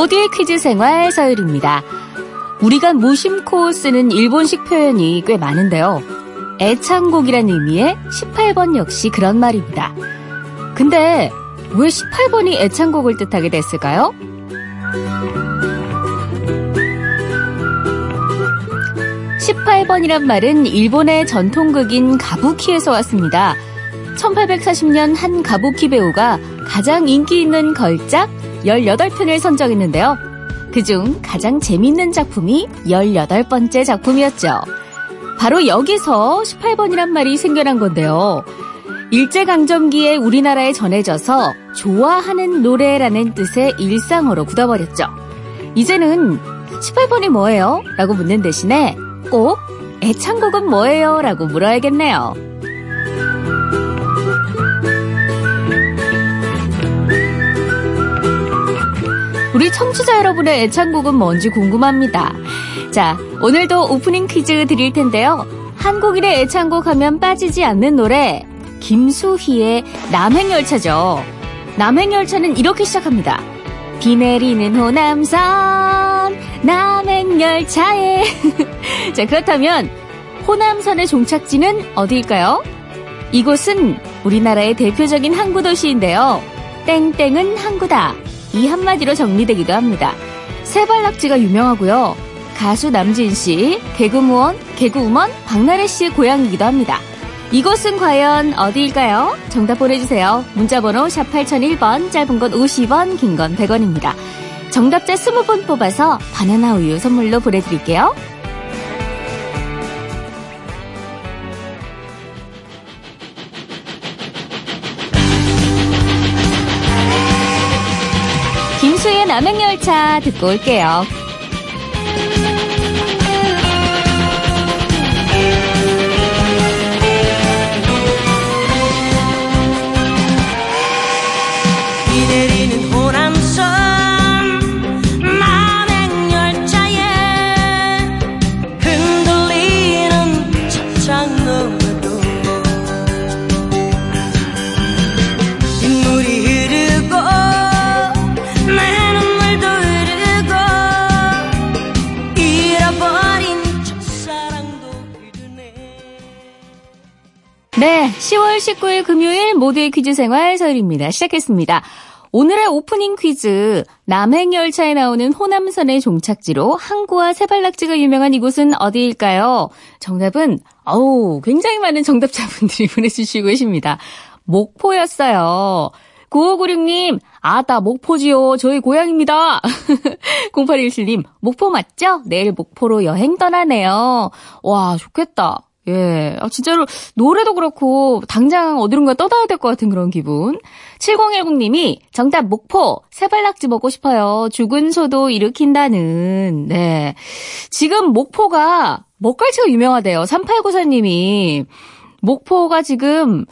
모두의 퀴즈 생활 서율입니다. 우리가 무심코 쓰는 일본식 표현이 꽤 많은데요. 애창곡이란 의미의 18번 역시 그런 말입니다. 근데 왜 18번이 애창곡을 뜻하게 됐을까요? 18번이란 말은 일본의 전통극인 가부키에서 왔습니다. 1840년 한 가부키 배우가 가장 인기 있는 걸작 18편을 선정했는데요. 그중 가장 재밌는 작품이 18번째 작품이었죠. 바로 여기서 18번이란 말이 생겨난 건데요. 일제강점기에 우리나라에 전해져서 좋아하는 노래라는 뜻의 일상어로 굳어버렸죠. 이제는 18번이 뭐예요? 라고 묻는 대신에 꼭 애창곡은 뭐예요? 라고 물어야겠네요. 우리 청취자 여러분의 애창곡은 뭔지 궁금합니다. 자, 오늘도 오프닝 퀴즈 드릴 텐데요. 한국인의 애창곡 하면 빠지지 않는 노래, 김수희의 남행열차죠. 남행열차는 이렇게 시작합니다. 비 내리는 호남선, 남행열차에. 자, 그렇다면, 호남선의 종착지는 어디일까요? 이곳은 우리나라의 대표적인 항구 도시인데요. 땡땡은 항구다. 이 한마디로 정리되기도 합니다. 세발낙지가 유명하고요. 가수 남진 씨, 개그우먼, 개그우먼 박나래 씨의 고향이기도 합니다. 이곳은 과연 어디일까요? 정답 보내주세요. 문자번호 샵 8001번, 짧은 건 50원, 긴 건 100원입니다. 정답자 20분 뽑아서 바나나 우유 선물로 보내드릴게요. 남행열차 듣고 올게요. 10월 19일 금요일 모두의 퀴즈 생활 서일입니다. 시작했습니다. 오늘의 오프닝 퀴즈 남행열차에 나오는 호남선의 종착지로 항구와 세발낙지가 유명한 이곳은 어디일까요? 정답은 어우 굉장히 많은 정답자분들이 보내주시고 계십니다. 목포였어요. 9596님, 아따, 목포지요. 저희 고향입니다. 0817님, 목포 맞죠? 내일 목포로 여행 떠나네요. 와, 좋겠다. 예. 아, 진짜로, 노래도 그렇고, 당장 어디론가 떠나야 될 것 같은 그런 기분. 7010님이, 정답 목포, 세발낙지 먹고 싶어요. 죽은 소도 일으킨다는, 네. 지금 목포가, 먹갈치가 유명하대요. 3894님이. 목포가 지금,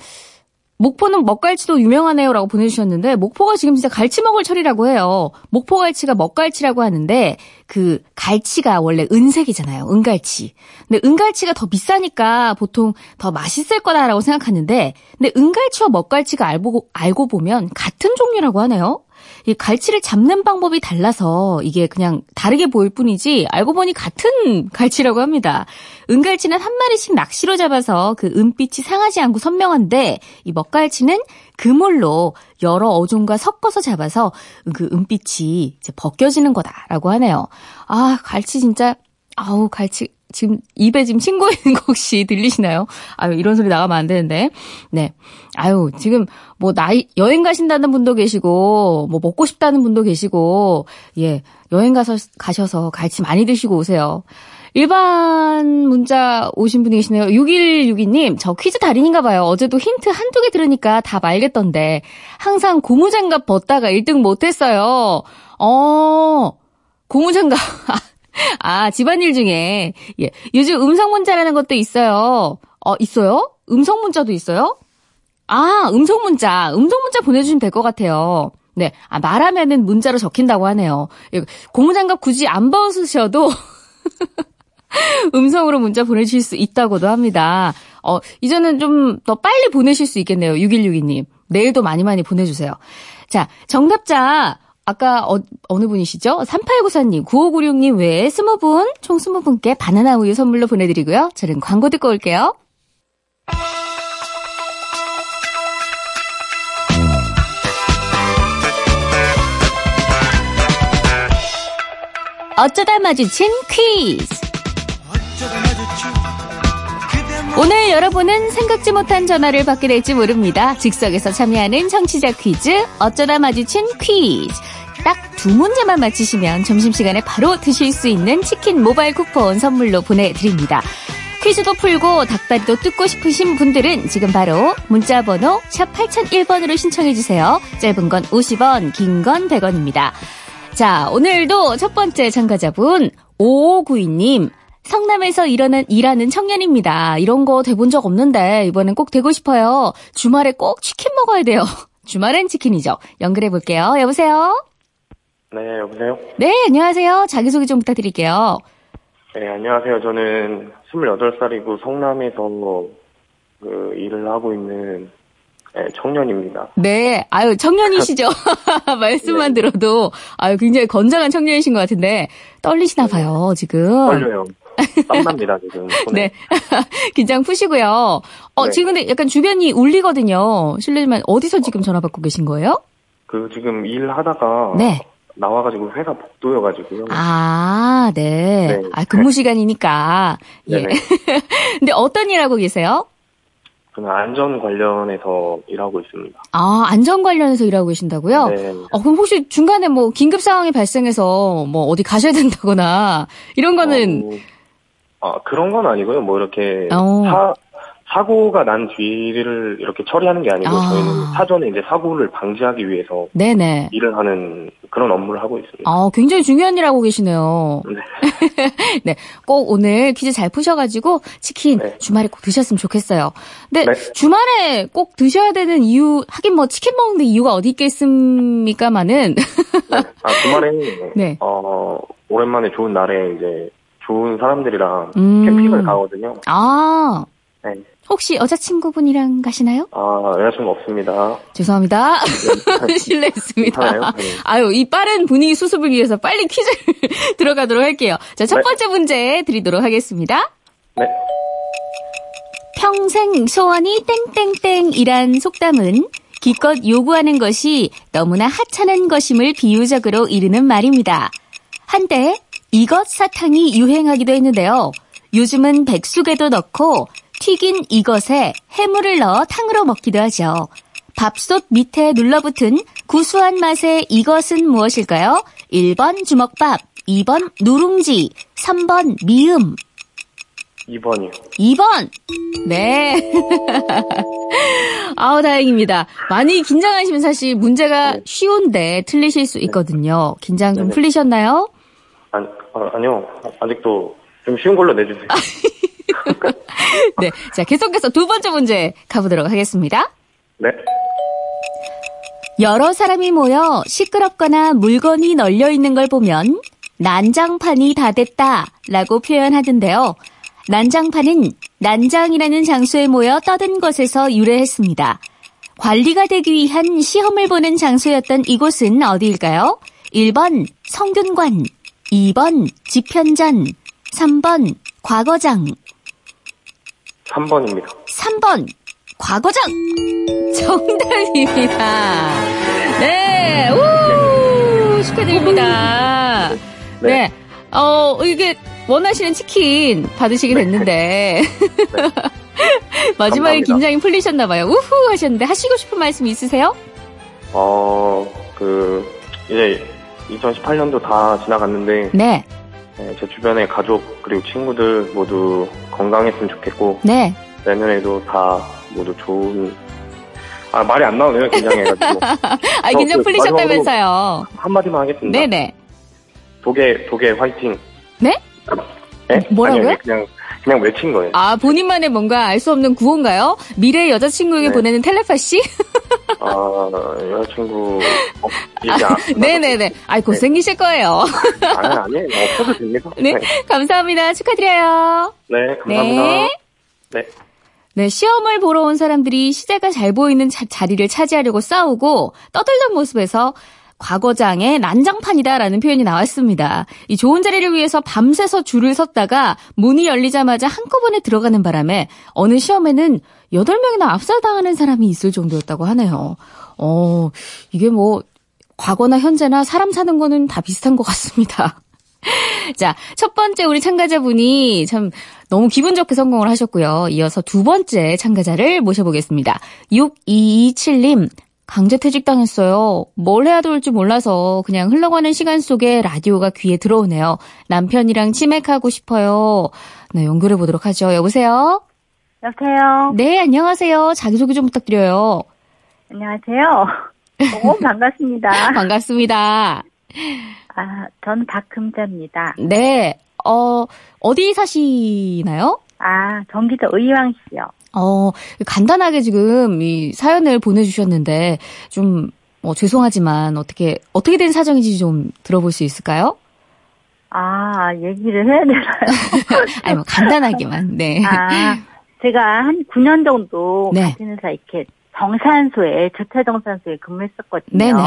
목포는 먹갈치도 유명하네요 라고 보내주셨는데, 목포가 지금 진짜 갈치 먹을 철이라고 해요. 목포 갈치가 먹갈치라고 하는데, 그, 갈치가 원래 은색이잖아요. 은갈치. 근데 은갈치가 더 비싸니까 보통 더 맛있을 거다라고 생각하는데, 근데 은갈치와 먹갈치가 알고, 알고 보면 같은 종류라고 하네요. 이 갈치를 잡는 방법이 달라서 이게 그냥 다르게 보일 뿐이지 알고 보니 같은 갈치라고 합니다. 은갈치는 한 마리씩 낚시로 잡아서 그 은빛이 상하지 않고 선명한데 이 먹갈치는 그물로 여러 어종과 섞어서 잡아서 그 은빛이 이제 벗겨지는 거다라고 하네요. 아, 갈치 진짜 아우 갈치 지금 입에 지금 친구 있는 거 혹시 들리시나요? 아유 이런 소리 나가면 안 되는데. 네. 아유 지금 뭐 나이 여행 가신다는 분도 계시고 뭐 먹고 싶다는 분도 계시고 예 여행 가서 가셔서 갈치 많이 드시고 오세요. 일반 문자 오신 분이 계시네요. 6162님, 저 퀴즈 달인인가 봐요. 어제도 힌트 한두 개 들으니까 다 말겠던데. 항상 고무장갑 벗다가 1등 못했어요. 어, 고무장갑. 아, 집안일 중에. 예. 요즘 음성 문자라는 것도 있어요. 어, 있어요? 음성 문자도 있어요? 아, 음성 문자. 음성 문자 보내주시면 될 것 같아요. 네. 아, 말하면은 문자로 적힌다고 하네요. 예, 고무장갑 굳이 안 벗으셔도 음성으로 문자 보내주실 수 있다고도 합니다. 어, 이제는 좀 더 빨리 보내실 수 있겠네요. 6162님. 내일도 많이 많이 보내주세요. 자, 정답자 아까 어, 어느 분이시죠? 3894님, 9596님 외에 20분, 총 20분께 바나나 우유 선물로 보내드리고요. 저는 광고 듣고 올게요. 어쩌다 마주친 퀴즈. 오늘 여러분은 생각지 못한 전화를 받게 될지 모릅니다. 즉석에서 참여하는 청취자 퀴즈, 어쩌다 마주친 퀴즈. 딱두 문제만 맞히시면 점심시간에 바로 드실 수 있는 치킨 모바일 쿠폰 선물로 보내드립니다. 퀴즈도 풀고 닭다리도 뜯고 싶으신 분들은 지금 바로 문자번호 샵 8001번으로 신청해주세요. 짧은 건 50원, 긴 건 100원입니다. 자, 오늘도 첫 번째 참가자분 5592님. 성남에서 일하는, 일하는 청년입니다. 이런 거 돼본 적 없는데 이번엔 꼭 되고 싶어요. 주말에 꼭 치킨 먹어야 돼요. 주말엔 치킨이죠. 연결해 볼게요. 여보세요? 네, 여보세요? 네, 안녕하세요. 자기소개 좀 부탁드릴게요. 네, 안녕하세요. 저는 28살이고 성남에서 그 일을 하고 있는 네, 청년입니다. 네, 아유, 청년이시죠? 말씀만 네. 들어도, 아유, 굉장히 건장한 청년이신 것 같은데, 떨리시나 봐요, 지금. 떨려요. 땀납니다, 지금. 네. 긴장 푸시고요. 어, 네. 지금 근데 약간 주변이 울리거든요. 실례지만 어디서 지금 전화 받고 계신 거예요? 그 지금 일하다가 네. 나와가지고 회사 복도여가지고요. 아, 네. 네. 아, 근무 시간이니까. 예. 근데 어떤 일 하고 계세요? 저는 안전 관련해서 일하고 있습니다. 아, 안전 관련해서 일하고 계신다고요? 네. 어, 그럼 혹시 중간에 뭐 긴급 상황이 발생해서 뭐 어디 가셔야 된다거나 이런 거는 어, 아, 그런 건 아니고요. 뭐 이렇게 어. 사, 사고가 난 뒤를 이렇게 처리하는 게 아니고 아. 저희는 사전에 이제 사고를 방지하기 위해서 네네. 일을 하는 그런 업무를 하고 있습니다. 아, 굉장히 중요한 일 하고 계시네요. 네. 네. 꼭 오늘 퀴즈 잘 푸셔가지고 치킨 네. 주말에 꼭 드셨으면 좋겠어요. 근데 네. 주말에 꼭 드셔야 되는 이유, 하긴 뭐 치킨 먹는데 이유가 어디 있겠습니까마는. 아, 주말에, 네. 어, 오랜만에 좋은 날에 이제 좋은 사람들이랑 음. 캠핑을 가거든요. 아, 네. 혹시 여자친구분이랑 가시나요? 아, 여자친구 없습니다. 죄송합니다. 실례했습니다. 괜찮아요? 네. 아유, 이 빠른 분위기 수습을 위해서 빨리 퀴즈를 들어가도록 할게요. 자, 첫 네. 번째 문제 드리도록 하겠습니다. 네. 평생 소원이 땡땡땡이란 속담은 기껏 요구하는 것이 너무나 하찮은 것임을 비유적으로 이르는 말입니다. 한때 이것 사탕이 유행하기도 했는데요. 요즘은 백숙에도 넣고 튀긴 이것에 해물을 넣어 탕으로 먹기도 하죠. 밥솥 밑에 눌러붙은 구수한 맛의 이것은 무엇일까요? 1번 주먹밥, 2번 누룽지, 3번 미음, 2번이요. 2번. 네. 아우, 다행입니다. 많이 긴장하시면 사실 문제가 네. 쉬운데 틀리실 수 있거든요. 긴장 좀 네네. 풀리셨나요? 아니, 아, 아니요. 아직도 좀 쉬운 걸로 내주세요. 네. 자, 계속해서 두 번째 문제 가보도록 하겠습니다. 네. 여러 사람이 모여 시끄럽거나 물건이 널려 있는 걸 보면 난장판이 다 됐다 라고 표현하던데요. 난장판은 난장이라는 장소에 모여 떠든 것에서 유래했습니다. 관리가 되기 위한 시험을 보는 장소였던 이곳은 어디일까요? 1번 성균관, 2번 집현전, 3번 과거장, 3번입니다. 3번 과거장 정답입니다. 네, 우 축하드립니다. 네. 네. 어 이게 원하시는 치킨 받으시게 됐는데 마지막에 감사합니다. 긴장이 풀리셨나 봐요. 우후 하셨는데 하시고 싶은 말씀 있으세요? 어, 그, 이제 2018년도 다 지나갔는데, 네, 네, 제 주변의 가족 그리고 친구들 모두 건강했으면 좋겠고, 네. 내년에도 다 모두 좋은, 아, 말이 안 나오네요, 긴장해가지고. 아 긴장 그 풀리셨다면서요. 한마디만 하겠습니다. 네네. 독일, 독일 화이팅. 네? 네? 뭐라고요? 아니요, 그냥, 그냥 외친 거예요. 아 본인만의 뭔가 알 수 없는 구호인가요? 미래 여자친구에게 네. 보내는 텔레파시? 아, 여자친구, 어, 얘기 안. 네네네. 아이 못생기실 거예요. 아니, 아니에요. 없어도 됩니다. 네, 감사합니다. 축하드려요. 네, 감사합니다. 네. 네. 네, 시험을 보러 온 사람들이 시대가 잘 보이는 자, 자리를 차지하려고 싸우고 떠들던 모습에서 과거장의 난장판이다라는 표현이 나왔습니다. 이 좋은 자리를 위해서 밤새서 줄을 섰다가 문이 열리자마자 한꺼번에 들어가는 바람에 어느 시험에는 8명이나 압살당하는 사람이 있을 정도였다고 하네요. 어, 이게 뭐 과거나 현재나 사람 사는 거는 다 비슷한 것 같습니다. 자, 첫 번째 우리 참가자분이 참 너무 기분 좋게 성공을 하셨고요. 이어서 두 번째 참가자를 모셔보겠습니다. 6227님, 강제퇴직 당했어요. 뭘 해야 될지 몰라서 그냥 흘러가는 시간 속에 라디오가 귀에 들어오네요. 남편이랑 치맥하고 싶어요. 네, 연결해 보도록 하죠. 여보세요? 여보세요. 네, 안녕하세요. 자기소개 좀 부탁드려요. 안녕하세요. 너무 반갑습니다. 반갑습니다. 아, 저는 박금자입니다. 네, 어, 어디 사시나요? 아, 경기도 의왕시요. 어, 간단하게 지금 이 사연을 보내주셨는데, 좀, 뭐, 죄송하지만, 어떻게, 어떻게 된 사정인지 좀 들어볼 수 있을까요? 아, 얘기를 해야 되나요? 아니, 뭐, 간단하게만, 네. 아, 제가 한 9년 정도 네. 같은 회사 이렇게 정산소에, 주차정산소에 근무했었거든요. 네네.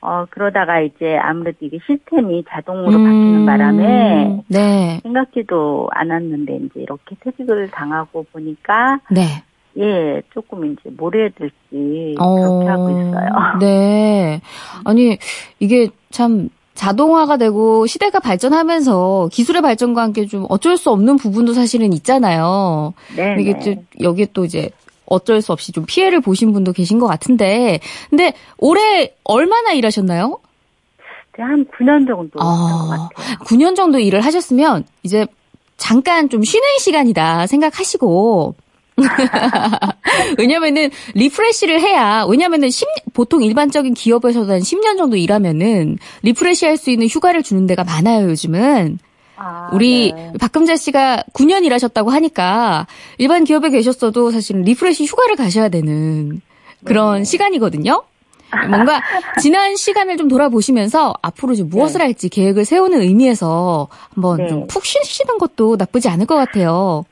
어, 그러다가 이제 아무래도 이게 시스템이 자동으로 바뀌는 바람에 음, 네, 생각지도 않았는데 이제 이렇게 퇴직을 당하고 보니까 네. 예, 조금 이제 뭘 해야 될지 어, 그렇게 하고 있어요. 네. 아니, 이게 참, 자동화가 되고 시대가 발전하면서 기술의 발전과 함께 좀 어쩔 수 없는 부분도 사실은 있잖아요. 네. 이게 또 여기에 또 이제 어쩔 수 없이 좀 피해를 보신 분도 계신 것 같은데, 근데 올해 얼마나 일하셨나요? 한 9년 정도 아. 같아요. 9년 정도 일을 하셨으면 이제 잠깐 좀 쉬는 시간이다 생각하시고. 왜냐면은 refresh를 해야 왜냐면은 10 보통 일반적인 기업에서도 한 10년 정도 일하면은 refresh 할 수 있는 휴가를 주는 데가 많아요, 요즘은. 아, 우리 네. 박금자 씨가 9년 일하셨다고 하니까 일반 기업에 계셨어도 사실은 refresh 휴가를 가셔야 되는 그런 네. 시간이거든요. 뭔가 지난 시간을 좀 돌아보시면서 앞으로 이제 무엇을 네. 할지 계획을 세우는 의미에서 한번 네. 좀 푹 쉬시는 것도 나쁘지 않을 것 같아요.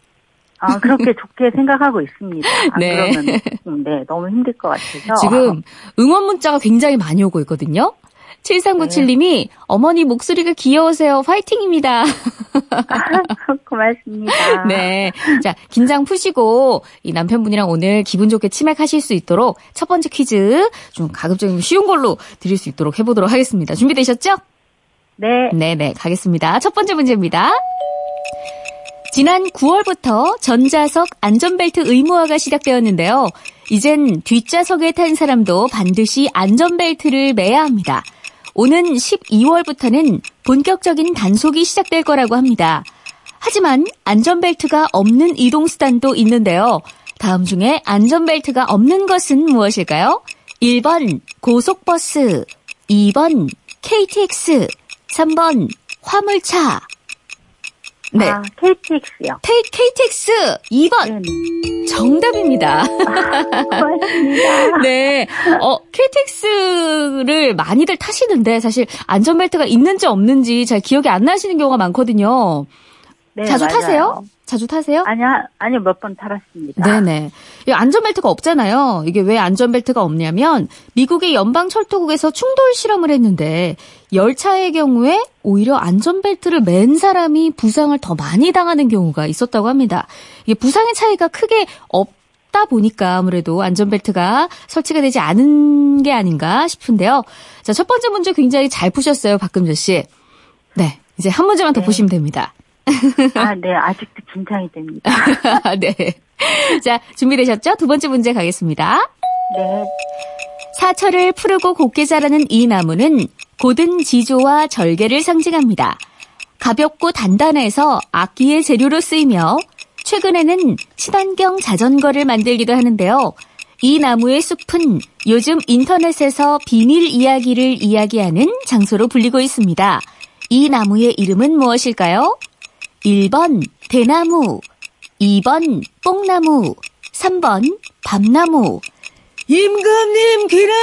아, 그렇게 좋게 생각하고 있습니다. 안 네. 그러면 음, 네, 너무 힘들 것 같아서. 지금 응원 문자가 굉장히 많이 오고 있거든요. 7397님이 어머니 목소리가 귀여우세요. 파이팅입니다. 고맙습니다. 네. 자, 긴장 푸시고 이 남편분이랑 오늘 기분 좋게 치맥하실 수 있도록 첫 번째 퀴즈 좀 가급적 쉬운 걸로 드릴 수 있도록 해보도록 하겠습니다. 준비되셨죠? 네. 네네, 가겠습니다. 첫 번째 문제입니다. 지난 9월부터 전자석 안전벨트 의무화가 시작되었는데요. 이젠 뒷좌석에 탄 사람도 반드시 안전벨트를 매야 합니다. 오는 12월부터는 본격적인 단속이 시작될 거라고 합니다. 하지만 안전벨트가 없는 이동수단도 있는데요. 다음 중에 안전벨트가 없는 것은 무엇일까요? 1번 고속버스, 2번 KTX, 3번 화물차. 네. 아, KTX요. K, KTX 2번 네. 정답입니다. 고맙습니다. 네. 어, KTX를 많이들 타시는데 사실 안전벨트가 있는지 없는지 잘 기억이 안 나시는 경우가 많거든요. 네, 자주 맞아요. 타세요? 자주 타세요? 아니요, 아니요, 몇 번 타봤습니다. 네네. 이 안전벨트가 없잖아요. 이게 왜 안전벨트가 없냐면 미국의 연방철도국에서 충돌 실험을 했는데 열차의 경우에 오히려 안전벨트를 맨 사람이 부상을 더 많이 당하는 경우가 있었다고 합니다. 이게 부상의 차이가 크게 없다 보니까 아무래도 안전벨트가 설치가 되지 않은 게 아닌가 싶은데요. 자, 첫 번째 문제 굉장히 잘 푸셨어요, 박금자 씨. 네. 이제 한 문제만 더 푸시면 됩니다. 아, 네, 아직도 긴장이 됩니다. 네. 자, 준비되셨죠? 두 번째 문제 가겠습니다. 네, 사철을 푸르고 곱게 자라는 이 나무는 고든 지조와 절개를 상징합니다. 가볍고 단단해서 악기의 재료로 쓰이며 최근에는 친환경 자전거를 만들기도 하는데요. 이 나무의 숲은 요즘 인터넷에서 비밀 이야기를 이야기하는 장소로 불리고 있습니다. 이 나무의 이름은 무엇일까요? 1번 대나무, 2번 뽕나무, 3번 밤나무. 임금님 귀는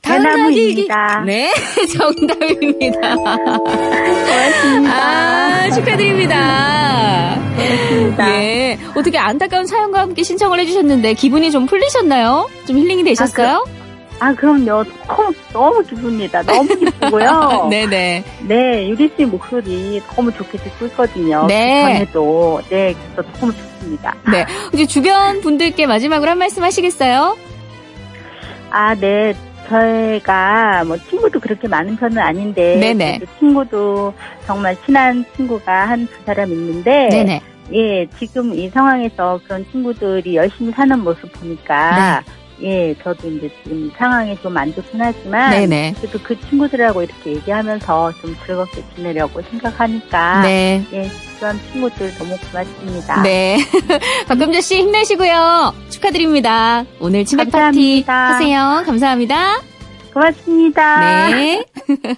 대나무입니다. 네, 정답입니다. 고맙습니다. 아, 축하드립니다. 고맙습니다. 예. 어떻게 안타까운 사연과 함께 신청을 해주셨는데 기분이 좀 풀리셨나요? 좀 힐링이 되셨어요? 아, 그 럼요. 너무, 너무 기쁩니다. 너무 기쁘고요. 네네. 네, 유리 씨 목소리 너무 좋게 듣고 있거든요. 네. 그 전에도. 네, 그래서 너무 좋습니다. 네. 이제 주변 분들께 마지막으로 한 말씀 하시겠어요? 아, 네. 저희가 뭐 친구도 그렇게 많은 편은 아닌데 네네. 친구도 정말 친한 친구가 한 두 사람 있는데 네네. 예, 지금 이 상황에서 그런 친구들이 열심히 사는 모습 보니까 예, 저도 이제 지금 이 상황이 좀 안 좋긴 하지만 네네. 그래도 그 친구들하고 이렇게 얘기하면서 좀 즐겁게 지내려고 생각하니까 네. 예, 그런 친구들 너무 고맙습니다. 네. 박금자 씨 힘내시고요. 축하드립니다. 오늘 치맥 파티. 하세요. 감사합니다. 고맙습니다. 네.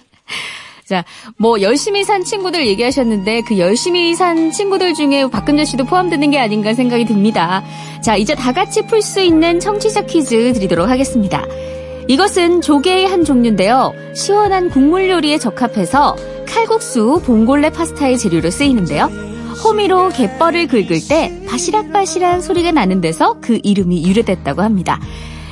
자, 뭐 열심히 산 친구들 얘기하셨는데 그 열심히 산 친구들 중에 박금자 씨도 포함되는 게 아닌가 생각이 듭니다. 자, 이제 다 같이 풀 수 있는 청취자 퀴즈 드리도록 하겠습니다. 이것은 조개의 한 종류인데요. 시원한 국물 요리에 적합해서 칼국수, 봉골레 파스타의 재료로 쓰이는데요. 호미로 갯벌을 긁을 때 바시락바시락 소리가 나는 데서 그 이름이 유래됐다고 합니다.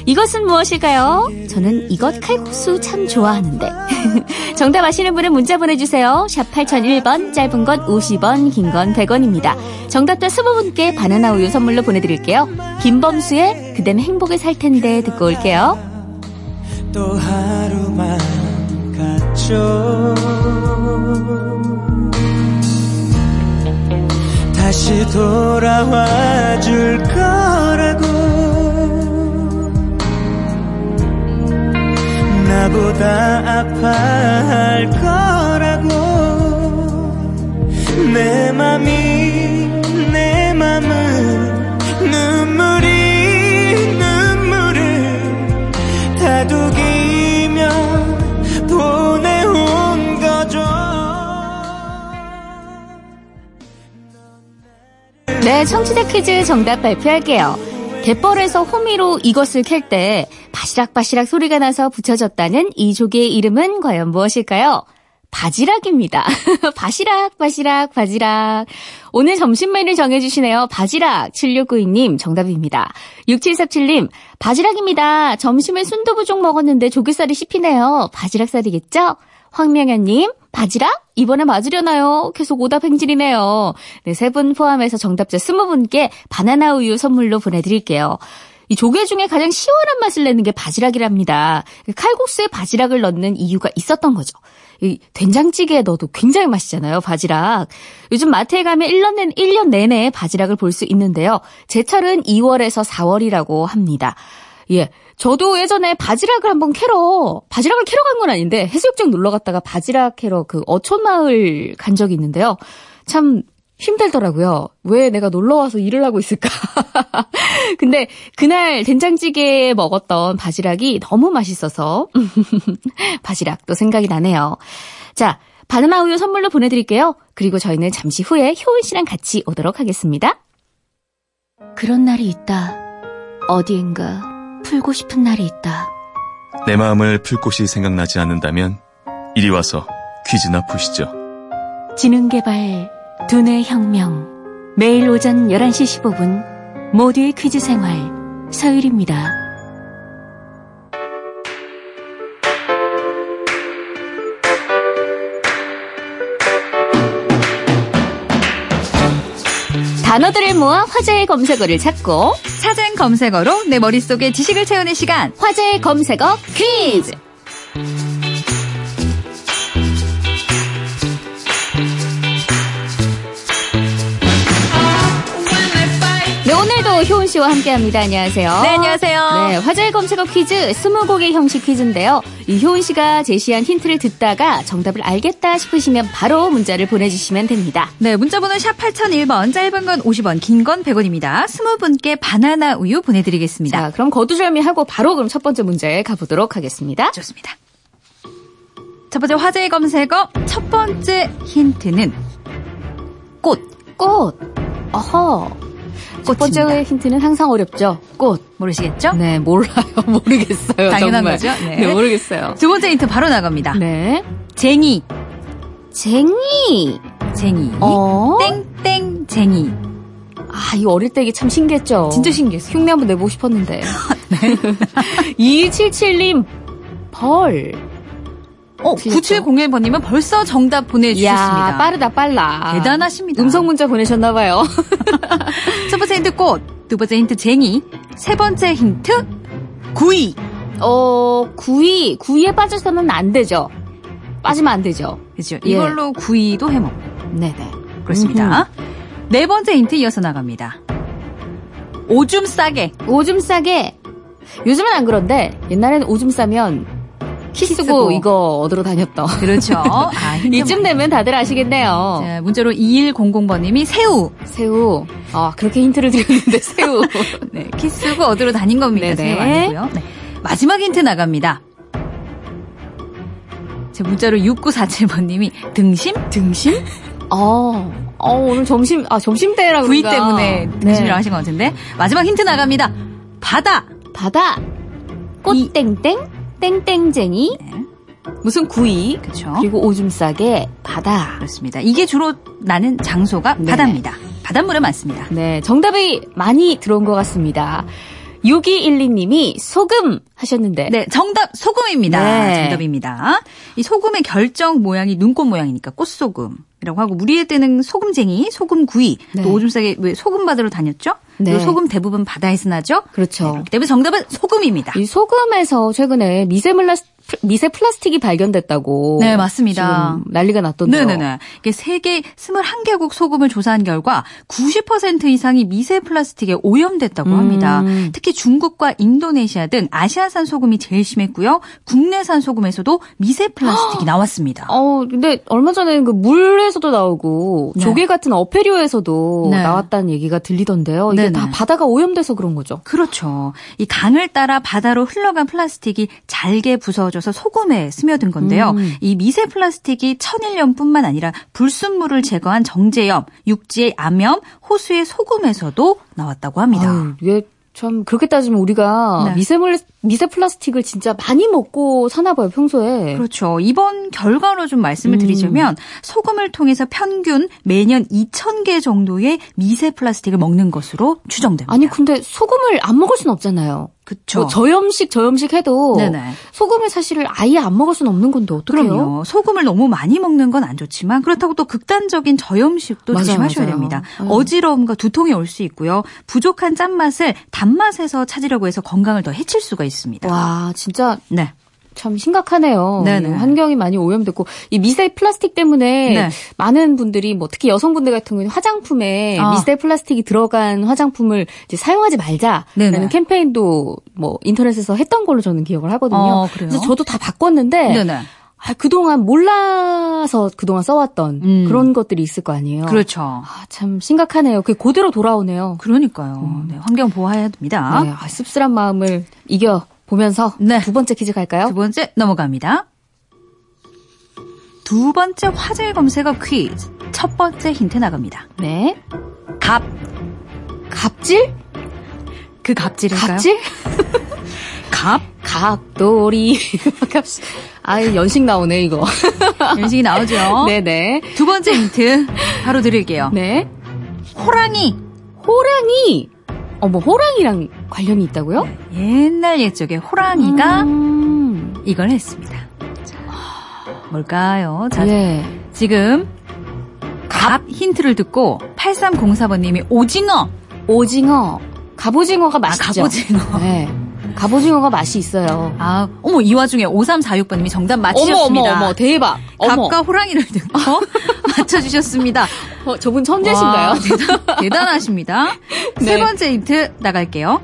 이것은 무엇일까요? 저는 이것 칼국수 참 좋아하는데. 정답 아시는 분은 문자 보내주세요. 샵 8001번, 짧은 건 50원, 긴 건 100원입니다. 정답자 20분께 바나나 우유 선물로 보내드릴게요. 김범수의 그댄 행복에 살 텐데 듣고 올게요. 또 하루만 갔죠 다시 돌아와 줄 거라고 나보다 아파할 거라고 내 맘이 내 맘은 눈물이 눈물을 다독이며 보내온 거죠 네, 청취자 퀴즈 정답 발표할게요. 갯벌에서 호미로 이것을 캘때 바시락바시락 소리가 나서 붙여졌다는 이 조개의 이름은 과연 무엇일까요? 바지락입니다. 바시락, 바시락, 바지락. 오늘 점심 메뉴 정해주시네요. 바지락. 7692님 정답입니다. 6737님, 바지락입니다. 점심에 순두부족 먹었는데 조개살이 씹히네요. 바지락살이겠죠? 황명현님, 바지락? 이번에 맞으려나요? 계속 오답 행진이네요. 네, 세 분 포함해서 정답자 20분께 바나나 우유 선물로 보내드릴게요. 이 조개 중에 가장 시원한 맛을 내는 게 바지락이랍니다. 칼국수에 바지락을 넣는 이유가 있었던 거죠. 이 된장찌개에 넣어도 굉장히 맛있잖아요, 바지락. 요즘 마트에 가면 1년, 내, 1년 내내 바지락을 볼 수 있는데요. 제철은 2월에서 4월이라고 합니다. 예. 저도 예전에 바지락을 한번 캐러, 바지락을 캐러 간 건 아닌데, 해수욕장 놀러 갔다가 바지락 캐러 그 어촌마을 간 적이 있는데요. 참 힘들더라고요. 왜 내가 놀러 와서 일을 하고 있을까? 근데 그날 된장찌개에 먹었던 바지락이 너무 맛있어서 바지락도 생각이 나네요. 자, 바나나 우유 선물로 보내드릴게요. 그리고 저희는 잠시 후에 효은 씨랑 같이 오도록 하겠습니다. 그런 날이 있다. 어디인가 풀고 싶은 날이 있다. 내 마음을 풀 곳이 생각나지 않는다면 이리 와서 퀴즈나 푸시죠. 지능개발 두뇌 혁명 매일 오전 11시 15분 모두의 퀴즈 생활 서율입니다. 단어들을 모아 화제의 검색어를 찾고 찾은 검색어로 내 머릿속에 지식을 채우는 시간. 화제의 검색어 퀴즈! 씨와 함께 합니다. 안녕하세요. 네, 안녕하세요. 네, 화제의 검색어 퀴즈 20곡의 형식 퀴즈인데요. 이 효은 씨가 제시한 힌트를 듣다가 정답을 알겠다 싶으시면 바로 문자를 보내주시면 됩니다. 네, 문자번호 샵 8001번, 짧은 건 50원, 긴 건 100원입니다. 20분께 바나나 우유 보내드리겠습니다. 자, 그럼 거두절미하고 바로 그럼 첫 번째 문제 가보도록 하겠습니다. 좋습니다. 첫 번째 화제의 검색어, 첫 번째 힌트는 꽃. 꽃. 어허. 첫 번째 꽃입니다. 힌트는 항상 어렵죠. 꽃. 모르시겠죠? 네, 몰라요. 모르겠어요. 당연한 정말. 거죠. 네. 네, 모르겠어요. 두 번째 힌트 바로 나갑니다. 네. 쟁이. 쟁이. 쟁이. 어? 땡땡 쟁이. 아, 이거 어릴 때 이게 참 신기했죠. 진짜 신기했어요. 흉내 한번 내보고 싶었는데. 2277님, 벌. 어, 틀렸죠? 9701번님은 벌써 정답 보내주셨습니다. 이야, 빠르다, 빨라. 대단하십니다. 음성 문자 보내셨나봐요. 첫 번째 힌트 꽃, 두 번째 힌트 쟁이, 세 번째 힌트 구이. 어, 구이, 구이에 빠져서는 안 되죠. 빠지면 안 되죠. 그죠? 예. 이걸로 구이도 해먹고. 네네. 그렇습니다. 네 번째 힌트 이어서 나갑니다. 오줌 싸게. 오줌 싸게. 요즘은 안 그런데, 옛날에는 오줌 싸면, 키스고. 이거 얻으러 다녔던. 그렇죠. 아, 이쯤 되면 다들 아시겠네요. 자, 문자로 2100번님이 새우. 새우. 아, 그렇게 힌트를 드렸는데, 새우. 네, 키스고 얻으러 다닌 겁니다. 네네. 새우 아니고요. 네. 마지막 힌트 나갑니다. 제 문자로 6947번님이 등심? 등심? 어, 어, 오늘 점심, 아, 점심 때라 구이 그런가. 때문에 등심이라고 네. 하신 것 같은데. 마지막 힌트 나갑니다. 바다. 바다. 꽃땡땡, 땡땡쟁이, 네. 무슨 구이, 그렇죠. 그리고 오줌 싸게, 바다. 그렇습니다. 이게 주로 나는 장소가 네. 바다입니다. 바닷물에 많습니다. 네, 정답이 많이 들어온 것 같습니다. 6212님이 소금 하셨는데. 네, 정답 소금입니다. 네. 정답입니다. 이 소금의 결정 모양이 눈꽃 모양이니까 꽃소금 이라고 하고 무리에 뜨는 소금쟁이, 소금구이, 네. 또 오줌 싸게 왜 소금 받으러 다녔죠? 네. 소금 대부분 바다에서 나죠? 그렇죠. 네, 그렇기 때문에 정답은 소금입니다. 이 소금에서 최근에 미세물라, 미세 플라스틱이 발견됐다고. 네, 맞습니다. 지금 난리가 났던데요. 네네네. 이게 세계 21개국 소금을 조사한 결과 90% 이상이 미세 플라스틱에 오염됐다고 음. 합니다. 특히 중국과 인도네시아 등 아시아산 소금이 제일 심했고요. 국내산 소금에서도 미세 플라스틱이 나왔습니다. 어, 근데 얼마 전에 그 물에서도 나오고 네. 조개 같은 어패류에서도 네. 나왔다는 얘기가 들리던데요. 이게 네네. 다 바다가 오염돼서 그런 거죠. 그렇죠. 이 강을 따라 바다로 흘러간 플라스틱이 잘게 부서져 서 소금에 스며든 건데요. 음. 이 미세 플라스틱이 천일염뿐만 아니라 불순물을 제거한 정제염, 육지의 암염, 호수의 소금에서도 나왔다고 합니다. 아유, 이게 참 그렇게 따지면 우리가 네. 미세물 미세 플라스틱을 진짜 많이 먹고 사나 봐요 평소에. 그렇죠. 이번 결과로 좀 말씀을 음. 드리자면 소금을 통해서 평균 매년 2,000개 정도의 미세 플라스틱을 먹는 것으로 추정됩니다. 아니 근데 소금을 안 먹을 순 없잖아요. 그렇죠. 뭐 저염식 저염식 해도 네네. 소금을 사실 아예 안 먹을 수는 없는 건데 어떡해요? 그럼요. 소금을 너무 많이 먹는 건 안 좋지만 그렇다고 또 극단적인 저염식도 맞아요, 조심하셔야 맞아요. 됩니다. 음. 어지러움과 두통이 올 수 있고요. 부족한 짠맛을 단맛에서 찾으려고 해서 건강을 더 해칠 수가 있습니다. 와 진짜 네. 참 심각하네요. 네네. 환경이 많이 오염됐고 이 미세 플라스틱 때문에 네. 많은 분들이 뭐 특히 여성분들 같은 경우는 화장품에 아. 미세 플라스틱이 들어간 화장품을 이제 사용하지 말자라는 네네. 캠페인도 뭐 인터넷에서 했던 걸로 저는 기억을 하거든요. 어, 그래요? 래서 저도 다 바꿨는데 네네. 아, 그동안 몰라서 그동안 써왔던 음. 그런 것들이 있을 거 아니에요. 그렇죠. 아, 참 심각하네요. 그게 그대로 돌아오네요. 그러니까요. 네, 환경 보호해야 됩니다. 네, 아, 씁쓸한 마음을 이겨 보면서 네. 두 번째 퀴즈 갈까요? 두 번째 넘어갑니다. 두 번째 화제 검색어 퀴즈. 첫 번째 힌트 나갑니다. 네. 갑. 갑질? 그 갑질일까요? 갑질? 갑질. 아, 연식 나오네, 이거. 연식이 나오죠. 네네. 두 번째 힌트 바로 드릴게요. 네. 호랑이. 호랑이. 어머, 호랑이랑 관련이 있다고요? 옛날 옛적에 호랑이가 음. 이걸 했습니다. 자, 뭘까요? 자, 예. 지금 갑 힌트를 듣고 8304번님이 오징어. 오징어. 갑오징어가 맛있죠. 갑오징어. 네. 갑오징어가 맛이 있어요. 아, 어머, 이 와중에 5346번님이 정답 맞히셨습니다. 어머, 어머, 어머, 대박. 어머. 갑과 호랑이를 듣고 맞춰주셨습니다. 어, 저분 천재신가요? 와, 대단, 대단하십니다. 네. 세 번째 힌트 나갈게요.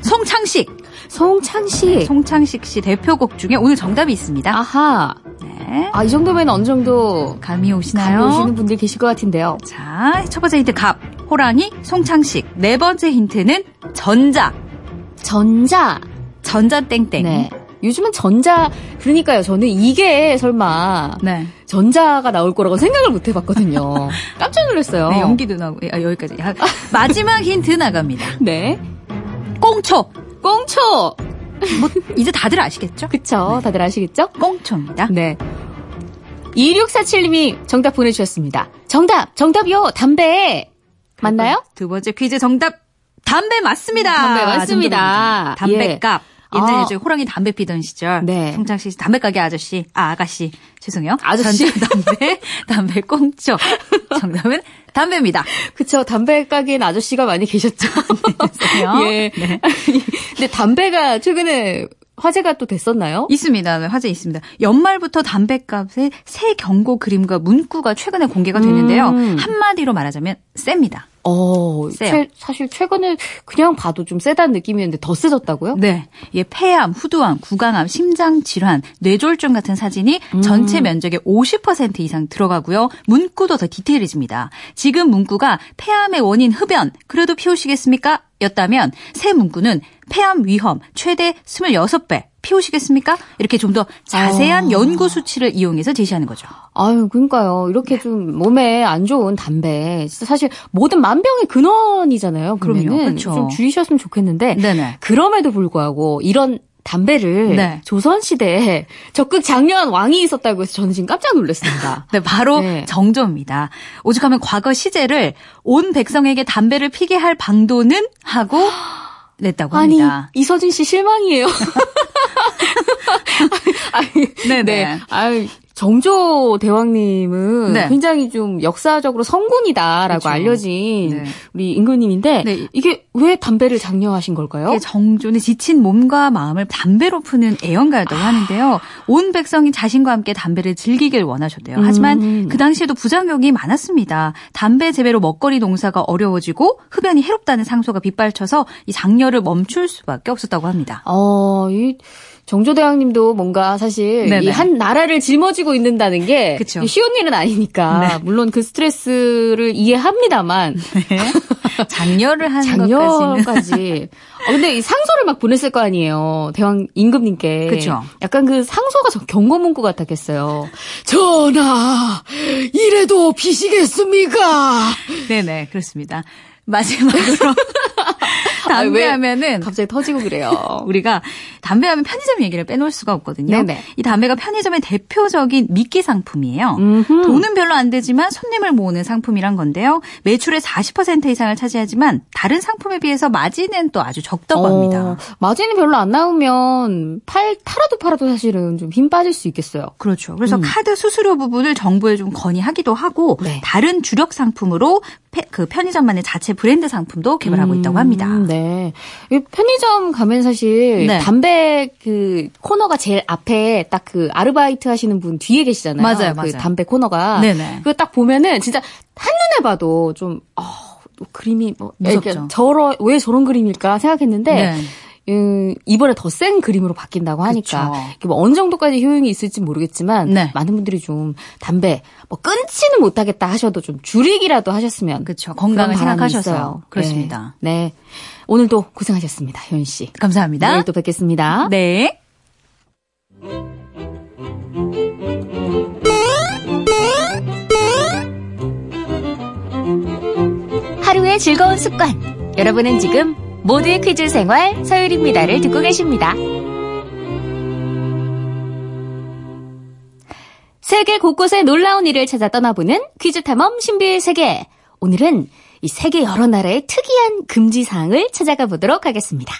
송창식. 송창식. 송창식 씨 대표곡 중에 오늘 정답이 있습니다. 아하. 네. 아, 이 정도면 어느 정도 감이 오시나요? 감이 오시는 분들 계실 것 같은데요. 자, 첫 번째 힌트 갑, 호랑이, 송창식. 네 번째 힌트는 전자, 전자. 전자 땡땡. 네. 요즘은 전자, 그러니까요. 저는 이게 설마 네. 전자가 나올 거라고 생각을 못 해봤거든요. 깜짝 놀랐어요. 네, 연기도 나오고 아, 여기까지. 아, 마지막 힌트 나갑니다. 네. 꽁초. 꽁초! 뭐 이제 다들 아시겠죠? 그쵸. 다들 아시겠죠? 꽁초입니다. 네. 2647님이 정답 보내주셨습니다. 정답! 정답이요! 담배! 맞나요? 두 번째 퀴즈 정답 담배 맞습니다. 담배 맞습니다. 담배값. 예. 옛날에 아. 저 호랑이 담배 피던 시절. 네. 성창 씨 담배 가게 아저씨. 아, 아가씨. 죄송해요. 아저씨. 담배, 담배 꽁초. 정답은 담배입니다. 그쵸. 담배 가게엔 아저씨가 많이 계셨죠. 죄송해요. 예. 네. 근데 담배가 최근에 화제가 또 됐었나요? 있습니다. 네, 화제 있습니다. 연말부터 담배값의 새 경고 그림과 문구가 최근에 공개가 됐는데요. 음. 한마디로 말하자면 셉니다. 어. 최- 사실 최근에 그냥 봐도 좀 세다는 느낌이었는데 더 세졌다고요? 네. 예, 폐암, 후두암, 구강암, 심장 질환, 뇌졸중 같은 사진이 음. 전체 면적의 50% 이상 들어가고요. 문구도 더 디테일해집니다. 지금 문구가 폐암의 원인 흡연, 그래도 피우시겠습니까? 였다면 새 문구는 폐암 위험 최대 26배 피우시겠습니까? 이렇게 좀 더 자세한 아. 연구 수치를 이용해서 제시하는 거죠. 아유, 그러니까요. 이렇게 좀 몸에 안 좋은 담배. 사실 모든 만병의 근원이잖아요. 그러면은 그렇죠. 좀 줄이셨으면 좋겠는데 네네. 그럼에도 불구하고 이런 담배를 네. 조선 시대에 적극 장려한 왕이 있었다고 해서 저는 지금 깜짝 놀랐습니다. 네, 바로 네. 정조입니다. 오죽하면 과거 시제를 온 백성에게 담배를 피게 할 방도는 하고 냈다고 아니 합니다. 이서진 씨 실망이에요. 아니, 네네. 네. 아유, 정조 대왕님은 네. 굉장히 좀 역사적으로 성군이다라고 그렇죠. 알려진 네. 우리 임금님인데 네. 이게 왜 담배를 장려하신 걸까요? 정조는 지친 몸과 마음을 담배로 푸는 애연가였다고 하는데요. 온 백성이 자신과 함께 담배를 즐기길 원하셨대요. 하지만 음. 그 당시에도 부작용이 많았습니다. 담배 재배로 먹거리 농사가 어려워지고 흡연이 해롭다는 상소가 빗발쳐서 이 장려를 멈출 수밖에 없었다고 합니다. 어, 이 정조대왕님도 뭔가 사실 이 한 나라를 짊어지고 있는다는 게 그쵸. 쉬운 일은 아니니까 네. 물론 그 스트레스를 이해합니다만 네. 장려를 하는 장려까지. 아, 근데 이 상소를 막 보냈을 거 아니에요 대왕 임금님께. 그렇죠. 약간 그 상소가 저 경고 문구 같았겠어요. 전하 이래도 비시겠습니까? 네네 그렇습니다. 마지막으로 담배하면은 갑자기 터지고 그래요. 우리가 담배하면 편의점 얘기를 빼놓을 수가 없거든요. 네네. 이 담배가 편의점의 대표적인 미끼 상품이에요. 음흠. 돈은 별로 안 되지만 손님을 모으는 상품이란 건데요. 매출의 40% 이상을 차지하지만 다른 상품에 비해서 마진은 또 아주 적다고 합니다. 어, 마진이 별로 안 나오면 팔 팔아도 팔아도 사실은 좀 힘 빠질 수 있겠어요. 그렇죠. 그래서 음. 카드 수수료 부분을 정부에 좀 건의하기도 하고 네. 다른 주력 상품으로 페- 그 편의점만의 자체 브랜드 상품도 개발하고 있다고 합니다. 음, 네. 이 편의점 가면 사실 네. 담배 그 코너가 제일 앞에 딱 그 아르바이트 하시는 분 뒤에 계시잖아요. 맞아요, 그 맞아요. 담배 코너가. 네네. 그거 딱 보면은 진짜 한눈에 봐도 좀 어, 또 그림이 뭐 무섭죠. 저러 왜 저런 그림일까 생각했는데 네. 음, 이번에 더 센 그림으로 바뀐다고 하니까 그쵸. 뭐 어느 정도까지 효용이 있을지 모르겠지만 네. 많은 분들이 좀 담배 뭐 끊지는 못하겠다 하셔도 좀 줄이기라도 하셨으면 그렇죠. 건강을 생각하셔서. 그렇습니다. 네. 네. 오늘도 고생하셨습니다, 효연 씨. 감사합니다. 내일 또 뵙겠습니다. 네. 하루의 즐거운 습관. 여러분은 지금 모두의 퀴즈 생활 서율입니다를 듣고 계십니다. 세계 곳곳의 놀라운 일을 찾아 떠나보는 퀴즈 탐험 신비의 세계. 오늘은 이 세계 여러 나라의 특이한 금지 사항을 찾아가 보도록 하겠습니다.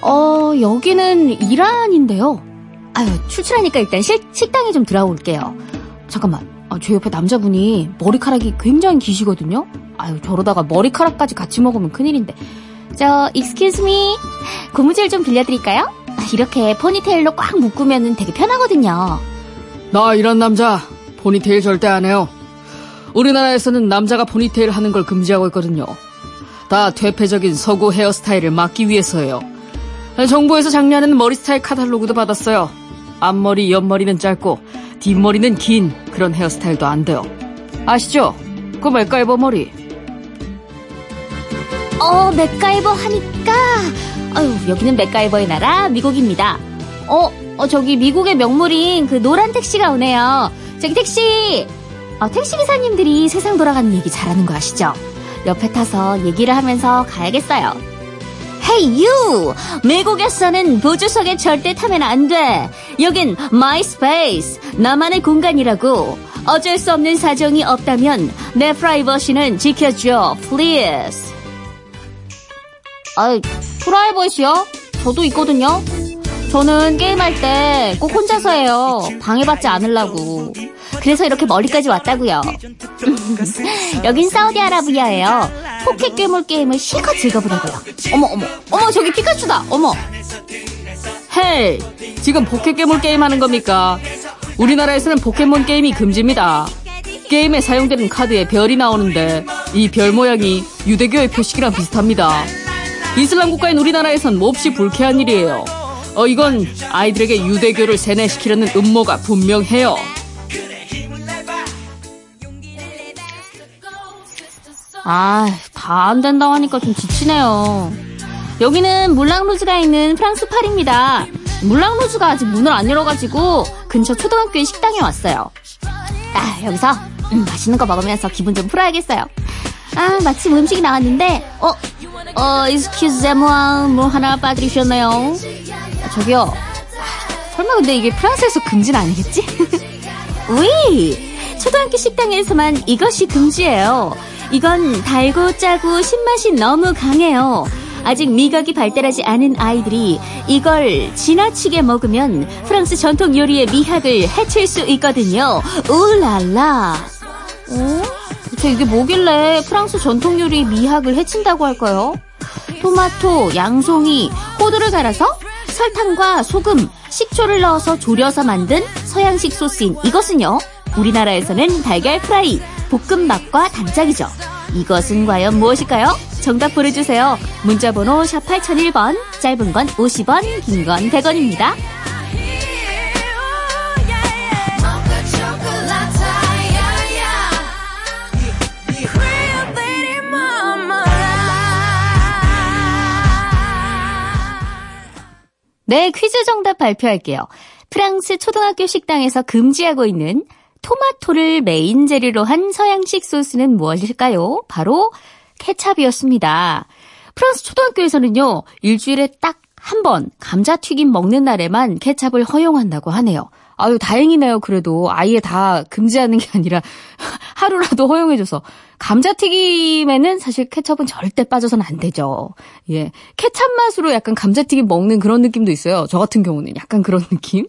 어, 여기는 이란인데요. 아유, 출출하니까 일단 식, 식당에 좀 들어올게요. 잠깐만. 아, 제 옆에 남자분이 머리카락이 굉장히 기시거든요. 아유, 저러다가 머리카락까지 같이 먹으면 큰일인데. 저, excuse me. 고무줄 좀 빌려드릴까요? 아, 이렇게 포니테일로 꽉 묶으면 되게 편하거든요. 나 이런 남자 포니테일 절대 안 해요. 우리나라에서는 남자가 포니테일 하는 걸 금지하고 있거든요. 다 퇴폐적인 서구 헤어스타일을 막기 위해서예요. 정부에서 장려하는 머리 스타일 카탈로그도 받았어요. 앞머리, 옆머리는 짧고 뒷머리는 긴 그런 헤어스타일도 안 돼요. 아시죠? 그 맥가이버 머리. 어, 맥가이버 하니까. 아유, 여기는 맥가이버의 나라, 미국입니다. 어, 어, 저기 미국의 명물인 그 노란 택시가 오네요. 저기 택시! 아, 택시 기사님들이 세상 돌아가는 얘기 잘하는 거 아시죠? 옆에 타서 얘기를 하면서 가야겠어요. Hey you! 미국에서는 보조석에 절대 타면 안 돼. 여긴 my space, 나만의 공간이라고. 어쩔 수 없는 사정이 없다면 내 프라이버시는 지켜줘, please. 아, 프라이버시요? 저도 있거든요. 저는 게임할 때 꼭 혼자서 해요. 방해받지 않으려고. 그래서 이렇게 멀리까지 왔다고요. 여긴 사우디아라비아예요. 포켓 괴물 게임을 실컷 즐겨보려고요. 어머 어머 어머 저기 피카츄다. 어머. hey, 지금 포켓 괴물 게임 하는 겁니까? 우리나라에서는 포켓몬 게임이 금지입니다. 게임에 사용되는 카드에 별이 나오는데 이 별 모양이 유대교의 표식이랑 비슷합니다. 이슬람 국가인 우리나라에선 몹시 불쾌한 일이에요. 어, 이건 아이들에게 유대교를 세뇌시키려는 음모가 분명해요. 아, 다 안 된다고 하니까 좀 지치네요. 여기는 물랑루즈가 있는 프랑스 파리입니다. 물랑루즈가 아직 문을 안 열어가지고 근처 초등학교의 식당에 왔어요. 아, 여기서 음, 맛있는 거 먹으면서 기분 좀 풀어야겠어요. 아, 마침 음식이 나왔는데, 어, 어, excuse moi, 뭐 하나 빠뜨리셨나요? 아, 저기요. 아, 설마 근데 이게 프랑스에서 금지는 아니겠지? 위! 초등학교 식당에서만 이것이 금지예요. 이건 달고 짜고 신맛이 너무 강해요. 아직 미각이 발달하지 않은 아이들이 이걸 지나치게 먹으면 프랑스 전통 요리의 미학을 해칠 수 있거든요. 울랄라. 어? 대체 이게 뭐길래 프랑스 전통 요리의 미학을 해친다고 할까요? 토마토, 양송이, 호두를 갈아서 설탕과 소금, 식초를 넣어서 졸여서 만든 서양식 소스인 이것은요. 우리나라에서는 달걀 프라이, 볶음밥과 단짝이죠. 이것은 과연 무엇일까요? 정답 보내주세요. 문자번호 샵 8001번, 짧은 건 50원, 긴 건 100원입니다. 네, 퀴즈 정답 발표할게요. 프랑스 초등학교 식당에서 금지하고 있는 토마토를 메인 재료로 한 서양식 소스는 무엇일까요? 바로 케찹이었습니다. 프랑스 초등학교에서는요, 일주일에 딱 한 번 감자튀김 먹는 날에만 케찹을 허용한다고 하네요. 아유, 다행이네요. 그래도 아예 다 금지하는 게 아니라 하루라도 허용해줘서. 감자튀김에는 사실 케첩은 절대 빠져서는 안 되죠. 예. 케찹 맛으로 약간 감자튀김 먹는 그런 느낌도 있어요. 저 같은 경우는 약간 그런 느낌.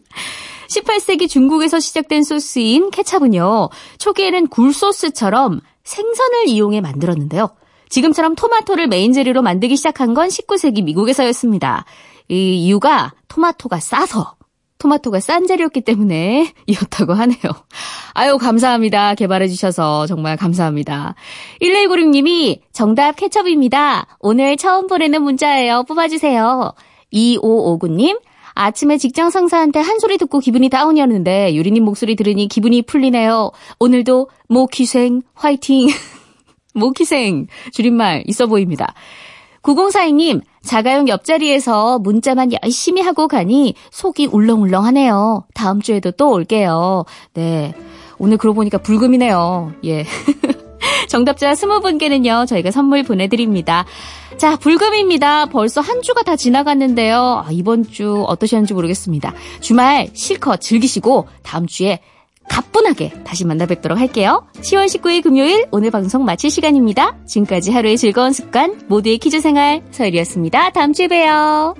18세기 중국에서 시작된 소스인 케찹은요, 초기에는 굴소스처럼 생선을 이용해 만들었는데요. 지금처럼 토마토를 메인 재료로 만들기 시작한 건 19세기 미국에서였습니다. 이 이유가 토마토가 싸서 토마토가 싼 재료였기 때문에 이었다고 하네요. 아유, 감사합니다. 개발해주셔서 정말 감사합니다. 1196님이 정답 케첩입니다. 오늘 처음 보내는 문자예요. 뽑아주세요. 2559님, 아침에 직장 상사한테 한 소리 듣고 기분이 다운이었는데 유리님 목소리 들으니 기분이 풀리네요. 오늘도 모키생 화이팅. 모키생 줄임말 있어 보입니다. 9042님, 자가용 옆자리에서 문자만 열심히 하고 가니 속이 울렁울렁하네요. 다음 주에도 또 올게요. 네. 오늘 그러고 보니까 불금이네요. 예. 정답자 20분께는요, 저희가 선물 보내드립니다. 자, 불금입니다. 벌써 한 주가 다 지나갔는데요. 아, 이번 주 어떠셨는지 모르겠습니다. 주말 실컷 즐기시고, 다음 주에 가뿐하게 다시 만나 뵙도록 할게요. 10월 19일 금요일 오늘 방송 마칠 시간입니다. 지금까지 하루의 즐거운 습관 모두의 퀴즈 생활 서일이었습니다. 다음 주에 봬요.